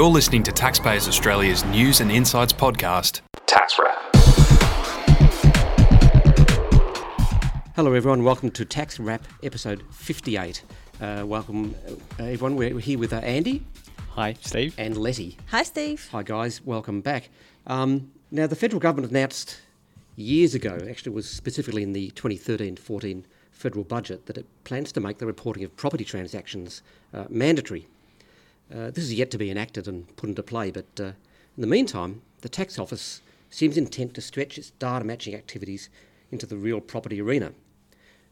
You're listening to Taxpayers Australia's news and insights podcast, Tax Wrap. Hello, everyone. Welcome to Tax Wrap episode 58. Uh, welcome, uh, everyone. We're here with uh, Andy. Hi, Steve. And Letty. Hi, Steve. Hi, guys. Welcome back. Um, now, the federal government announced years ago, actually, was specifically in the 2013 14 federal budget, that it plans to make the reporting of property transactions uh, mandatory. Uh, this is yet to be enacted and put into play, but uh, in the meantime, the Tax Office seems intent to stretch its data matching activities into the real property arena.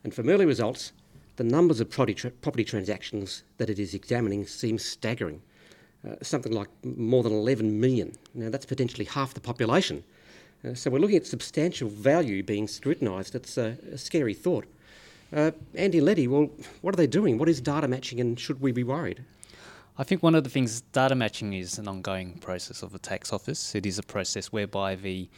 And from early results, the numbers of property, tra- property transactions that it is examining seem staggering. Uh, something like more than 11 million. Now, that's potentially half the population. Uh, so, we're looking at substantial value being scrutinised. It's a, a scary thought. Uh, Andy Letty, well, what are they doing? What is data matching and should we be worried? I think one of the things data matching is an ongoing process of the tax office. It is a process whereby the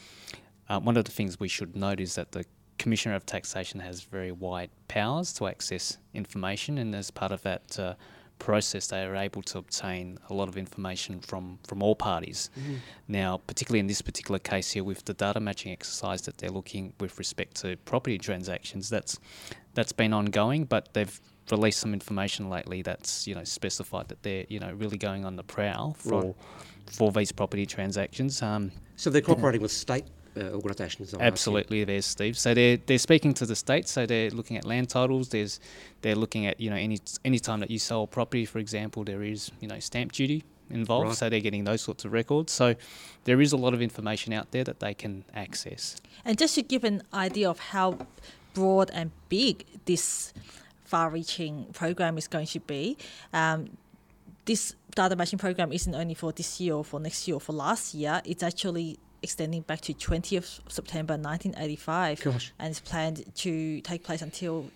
uh, one of the things we should note is that the Commissioner of Taxation has very wide powers to access information, and as part of that uh, process, they are able to obtain a lot of information from, from all parties. Mm-hmm. Now, particularly in this particular case here, with the data matching exercise that they're looking with respect to property transactions, that's that's been ongoing, but they've released some information lately that's you know specified that they're you know really going on the prowl for right. for these property transactions. Um, so they're cooperating with state uh, organisations. Absolutely, there's Steve. So they're they're speaking to the state. So they're looking at land titles. There's they're looking at you know any any time that you sell property, for example, there is you know stamp duty involved. Right. So they're getting those sorts of records. So there is a lot of information out there that they can access. And just to give an idea of how broad and big this far-reaching program is going to be. Um, this data matching program isn't only for this year or for next year or for last year. It's actually extending back to 20th September 1985, Gosh. and it's planned to take place until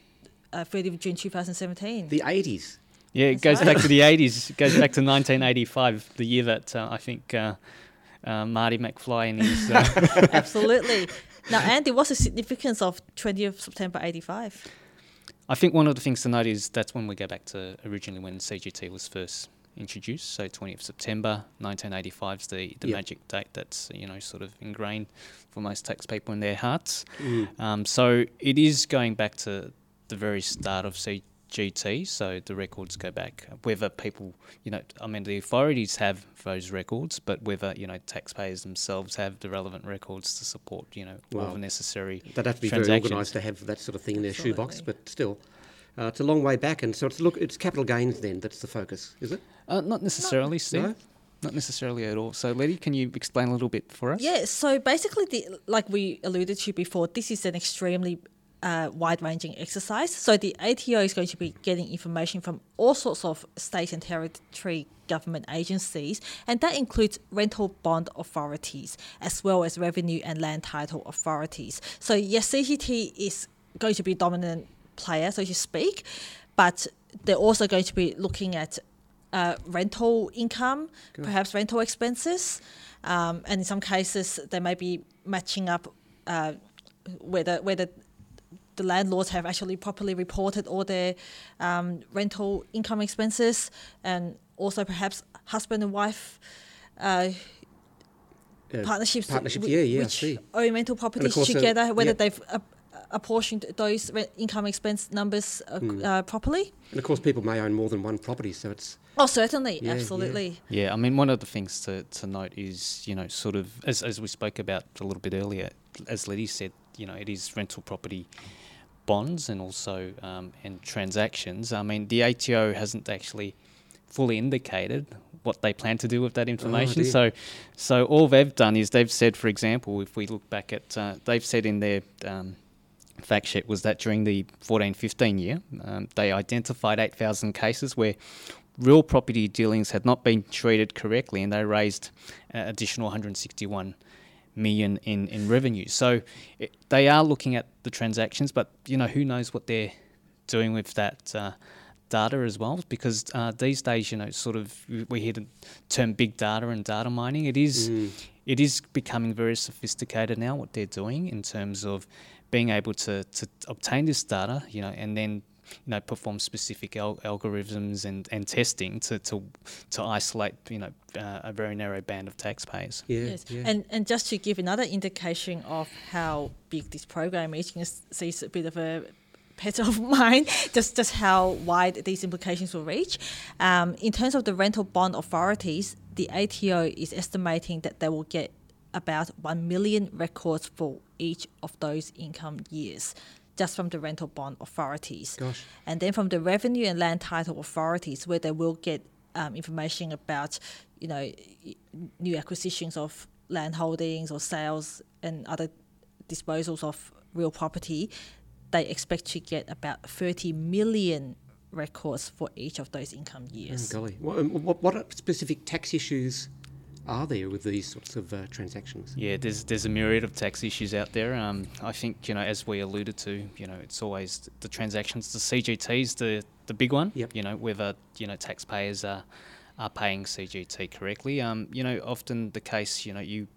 uh, 30th June 2017. The 80s. Yeah, it goes back to the 80s. It goes back to 1985, the year that uh, I think uh, uh Marty McFly and his. Uh, Absolutely. Now, Andy, what's the significance of 20th September 85? I think one of the things to note is that's when we go back to originally when CGT was first introduced. So 20th September 1985 is the, the yep. magic date that's you know sort of ingrained for most tax people in their hearts. Mm. Um, so it is going back to the very start of CGT GT, so the records go back. Whether people, you know, I mean, the authorities have those records, but whether you know taxpayers themselves have the relevant records to support, you know, well, all the necessary. They'd have to be very organised to have that sort of thing in their Absolutely. shoebox, but still. Uh, it's a long way back, and so it's look. It's capital gains then. That's the focus, is it? Uh, not necessarily, Steve. No? Not necessarily at all. So, Letty, can you explain a little bit for us? Yeah. So basically, the, like we alluded to before, this is an extremely uh, wide-ranging exercise. So the ATO is going to be getting information from all sorts of state and territory government agencies, and that includes rental bond authorities as well as revenue and land title authorities. So yes, CGT is going to be a dominant player, so to speak, but they're also going to be looking at uh, rental income, Good. perhaps rental expenses, um, and in some cases they may be matching up uh, whether whether the landlords have actually properly reported all their um, rental income expenses, and also perhaps husband and wife. Uh, uh, partnerships, partnerships, yeah, yeah, which own rental properties uh, together, uh, whether yeah. they've uh, apportioned those income expense numbers mm. properly. And of course, people may own more than one property, so it's Oh, certainly, yeah, absolutely. Yeah. yeah. I mean, one of the things to, to note is, you know, sort of, as, as we spoke about a little bit earlier, as Letty said, you know, it is rental property bonds and also um, and transactions. I mean, the ATO hasn't actually fully indicated what they plan to do with that information. Oh, so, so all they've done is they've said, for example, if we look back at, uh, they've said in their um, fact sheet was that during the 14-15 year, um, they identified 8,000 cases where real property dealings had not been treated correctly, and they raised uh, additional 161 million in, in revenue. So it, they are looking at the transactions, but you know who knows what they're doing with that uh, data as well? Because uh, these days, you know, sort of we hear the term big data and data mining. It is mm. it is becoming very sophisticated now. What they're doing in terms of being able to to obtain this data, you know, and then you know, perform specific al- algorithms and, and testing to, to to isolate, you know, uh, a very narrow band of taxpayers. Yeah, Yes. yeah. And and just to give another indication of how big this program is, you can see it's a bit of a pet of mine, just just how wide these implications will reach. Um, in terms of the rental bond authorities, the ATO is estimating that they will get about one million records for each of those income years. Just from the rental bond authorities. Gosh. And then from the revenue and land title authorities, where they will get um, information about, you know, new acquisitions of land holdings or sales and other disposals of real property, they expect to get about 30 million records for each of those income Oh, years. golly. What, um, what, what specific tax issues are there with these sorts of uh, transactions? Yeah, there's there's a myriad of tax issues out there. Um, I think you know, as we alluded to, you know, it's always the transactions. The CGT's the the big one. Yep. You know, whether you know taxpayers are are paying CGT correctly. Um, you know, often the case, you know, you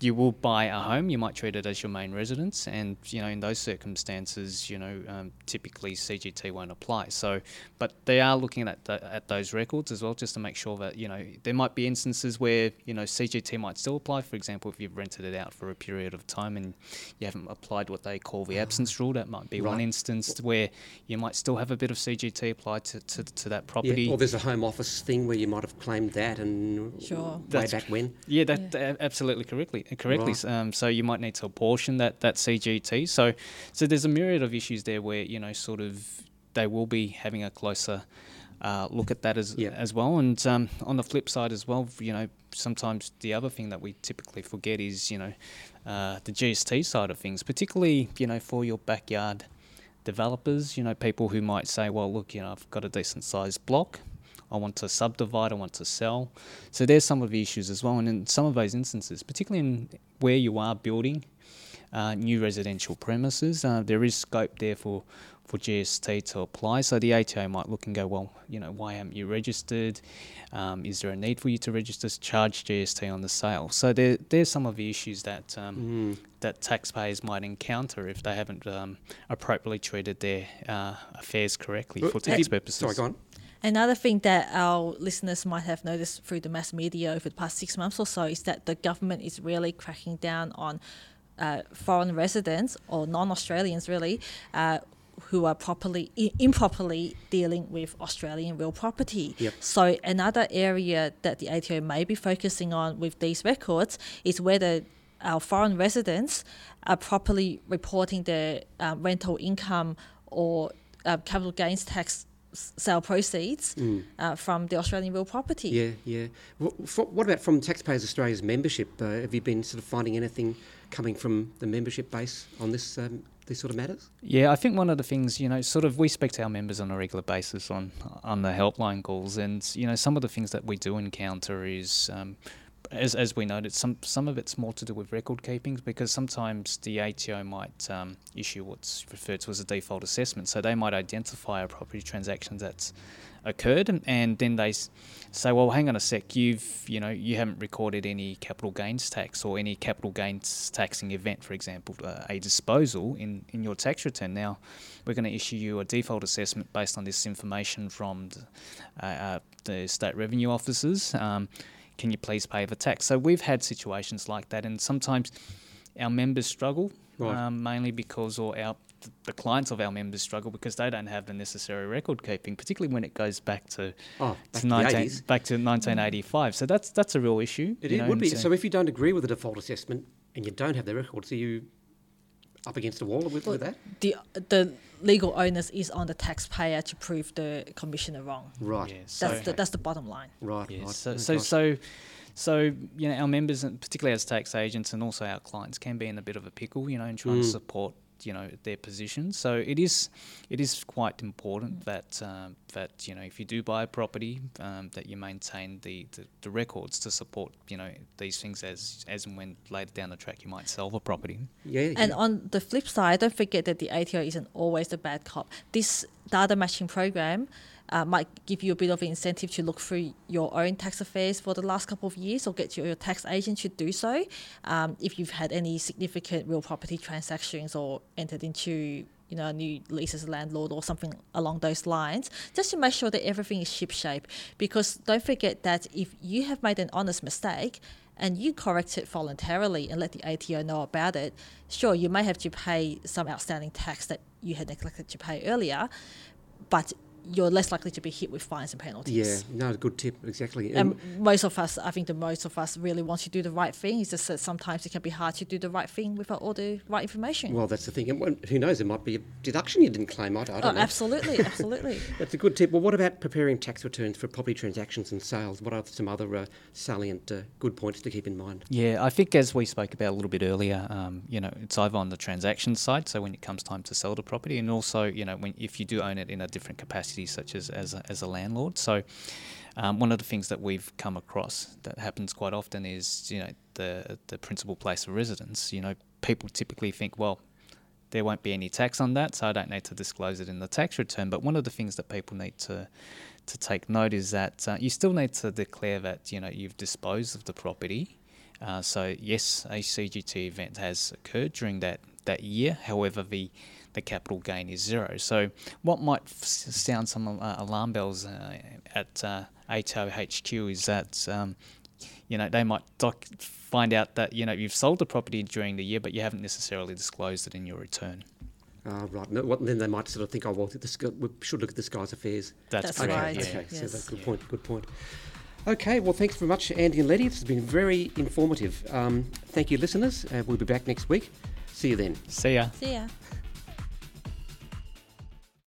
you will buy a home, you might treat it as your main residence, and you know in those circumstances, you know um, typically CGT won't apply. So, but they are looking at the, at those records as well, just to make sure that you know there might be instances where you know CGT might still apply. For example, if you've rented it out for a period of time and you haven't applied what they call the absence rule, that might be one instance where you might still have a bit of CGT applied to, to, to that property. Yeah, or there's a home office thing where you might have claimed that and Sure. way That's- back when. Yeah, that a- absolutely correctly. Correctly. Right. Um, so you might need to apportion that that CGT. So so there's a myriad of issues there where you know sort of they will be having a closer. Uh, look at that as Yeah. as well, and um, on the flip side as well, you know, sometimes the other thing that we typically forget is you know uh, the GST side of things, particularly you know for your backyard developers, you know, people who might say, well, look, you know, I've got a decent sized block. I want to subdivide, I want to sell. So there's some of the issues as well. And in some of those instances, particularly in where you are building uh, new residential premises, uh, there is scope there for, for GST to apply. So the ATO might look and go, well, you know, why haven't you registered? Um, is there a need for you to register? Charge GST on the sale. So there, there's some of the issues that um, that taxpayers might encounter if they haven't um, appropriately treated their uh, affairs correctly Uh, for tax you- purposes. Sorry, go on. Another thing that our listeners might have noticed through the mass media over the past six months or so is that the government is really cracking down on uh, foreign residents or non-Australians, really, uh, who are properly improperly dealing with Australian real property. Yep. So another area that the ATO may be focusing on with these records is whether our foreign residents are properly reporting their uh, rental income or uh, capital gains tax sale proceeds uh, from the Australian real property. Yeah, yeah. What, for, what about from Taxpayers Australia's membership? Uh, have you been sort of finding anything coming from the membership base on this um, these sort of matters? Yeah, I think one of the things, you know, sort of we speak to our members on a regular basis on on the helpline calls, and you know, some of the things that we do encounter is. Um, as, as we noted, some some of it's more to do with record keeping because sometimes the ATO might um, issue what's referred to as a default assessment. So they might identify a property transaction that's occurred, and, and then they say, "Well, hang on a sec, you've you know you haven't recorded any capital gains tax or any capital gains taxing event, for example, uh, a disposal in in your tax return. Now, we're going to issue you a default assessment based on this information from the, uh, uh, the state revenue officers. Um, can you please pay the tax? So we've had situations like that, and sometimes our members struggle, Right. um, mainly because or our the clients of our members struggle because they don't have the necessary record keeping, particularly when it goes back to Oh, back to to the 19, 80s. back to 1985. So that's that's a real issue. It is- know, would be. So if you don't agree with the default assessment and you don't have the records, are you up against a wall with, with that? The the legal onus is on the taxpayer to prove the commissioner wrong. Right. yeah, so, That's the, that's the bottom line. Right. Yeah, right. so, Oh, so, gosh. so, so, you know, our members, and particularly as tax agents and also our clients, can be in a bit of a pickle, you know, in trying to Mm. support, you know, their position. So it is, it is quite important that um, that you know, if you do buy a property, um, that you maintain the, the, the records to support, you know, these things as as and when later down the track you might sell the property. yeah, And yeah. on the flip side, don't forget that the ATO isn't always the bad cop. This data matching program uh, might give you a bit of an incentive to look through your own tax affairs for the last couple of years or get your, your tax agent to do so um, if you've had any significant real property transactions or entered into you know, a new lease as a landlord or something along those lines, just to make sure that everything is shipshape. Because don't forget that if you have made an honest mistake and you correct it voluntarily and let the ATO know about it, sure, you may have to pay some outstanding tax that you had neglected to pay earlier, but you're less likely to be hit with fines and penalties. Yeah, no, a good tip, exactly. And most of us, I think the most of us really want to do the right thing. It's just that sometimes it can be hard to do the right thing without all the right information. Well, that's the thing. And who knows, there might be a deduction you didn't claim. I, I don't oh, know. absolutely, absolutely. that's a good tip. Well, what about preparing tax returns for property transactions and sales? What are some other uh, salient uh, good points to keep in mind? Yeah, I think as we spoke about a little bit earlier, um, you know, it's either on the transaction side, so when it comes time to sell the property, and also, you know, when if you do own it in a different capacity, such as as a, as a landlord. So um, one of the things that we've come across that happens quite often is you know the the principal place of residence. You know, people typically think, well, there won't be any tax on that, so I don't need to disclose it in the tax return. But one of the things that people need to to take note is that uh, you still need to declare that you know you've disposed of the property. Uh, so yes, a CGT event has occurred during that that year. However, the the capital gain is zero. So what might f- sound some uh, alarm bells uh, at uh, ATO HQ is that um, you know they might doc- find out that you know you've sold the property during the year, but you haven't necessarily disclosed it in your return. Uh, right. No, what, then they might sort of think, oh well, this, we should look at this guy's affairs. That's, That's correct. right. Yeah. Okay, Yes. so that's a good point. Good point. Okay, well, thanks very much, Andy and Letty. This has been very informative. Um, thank you, listeners. Uh, we'll be back next week. See you then. See ya. See ya.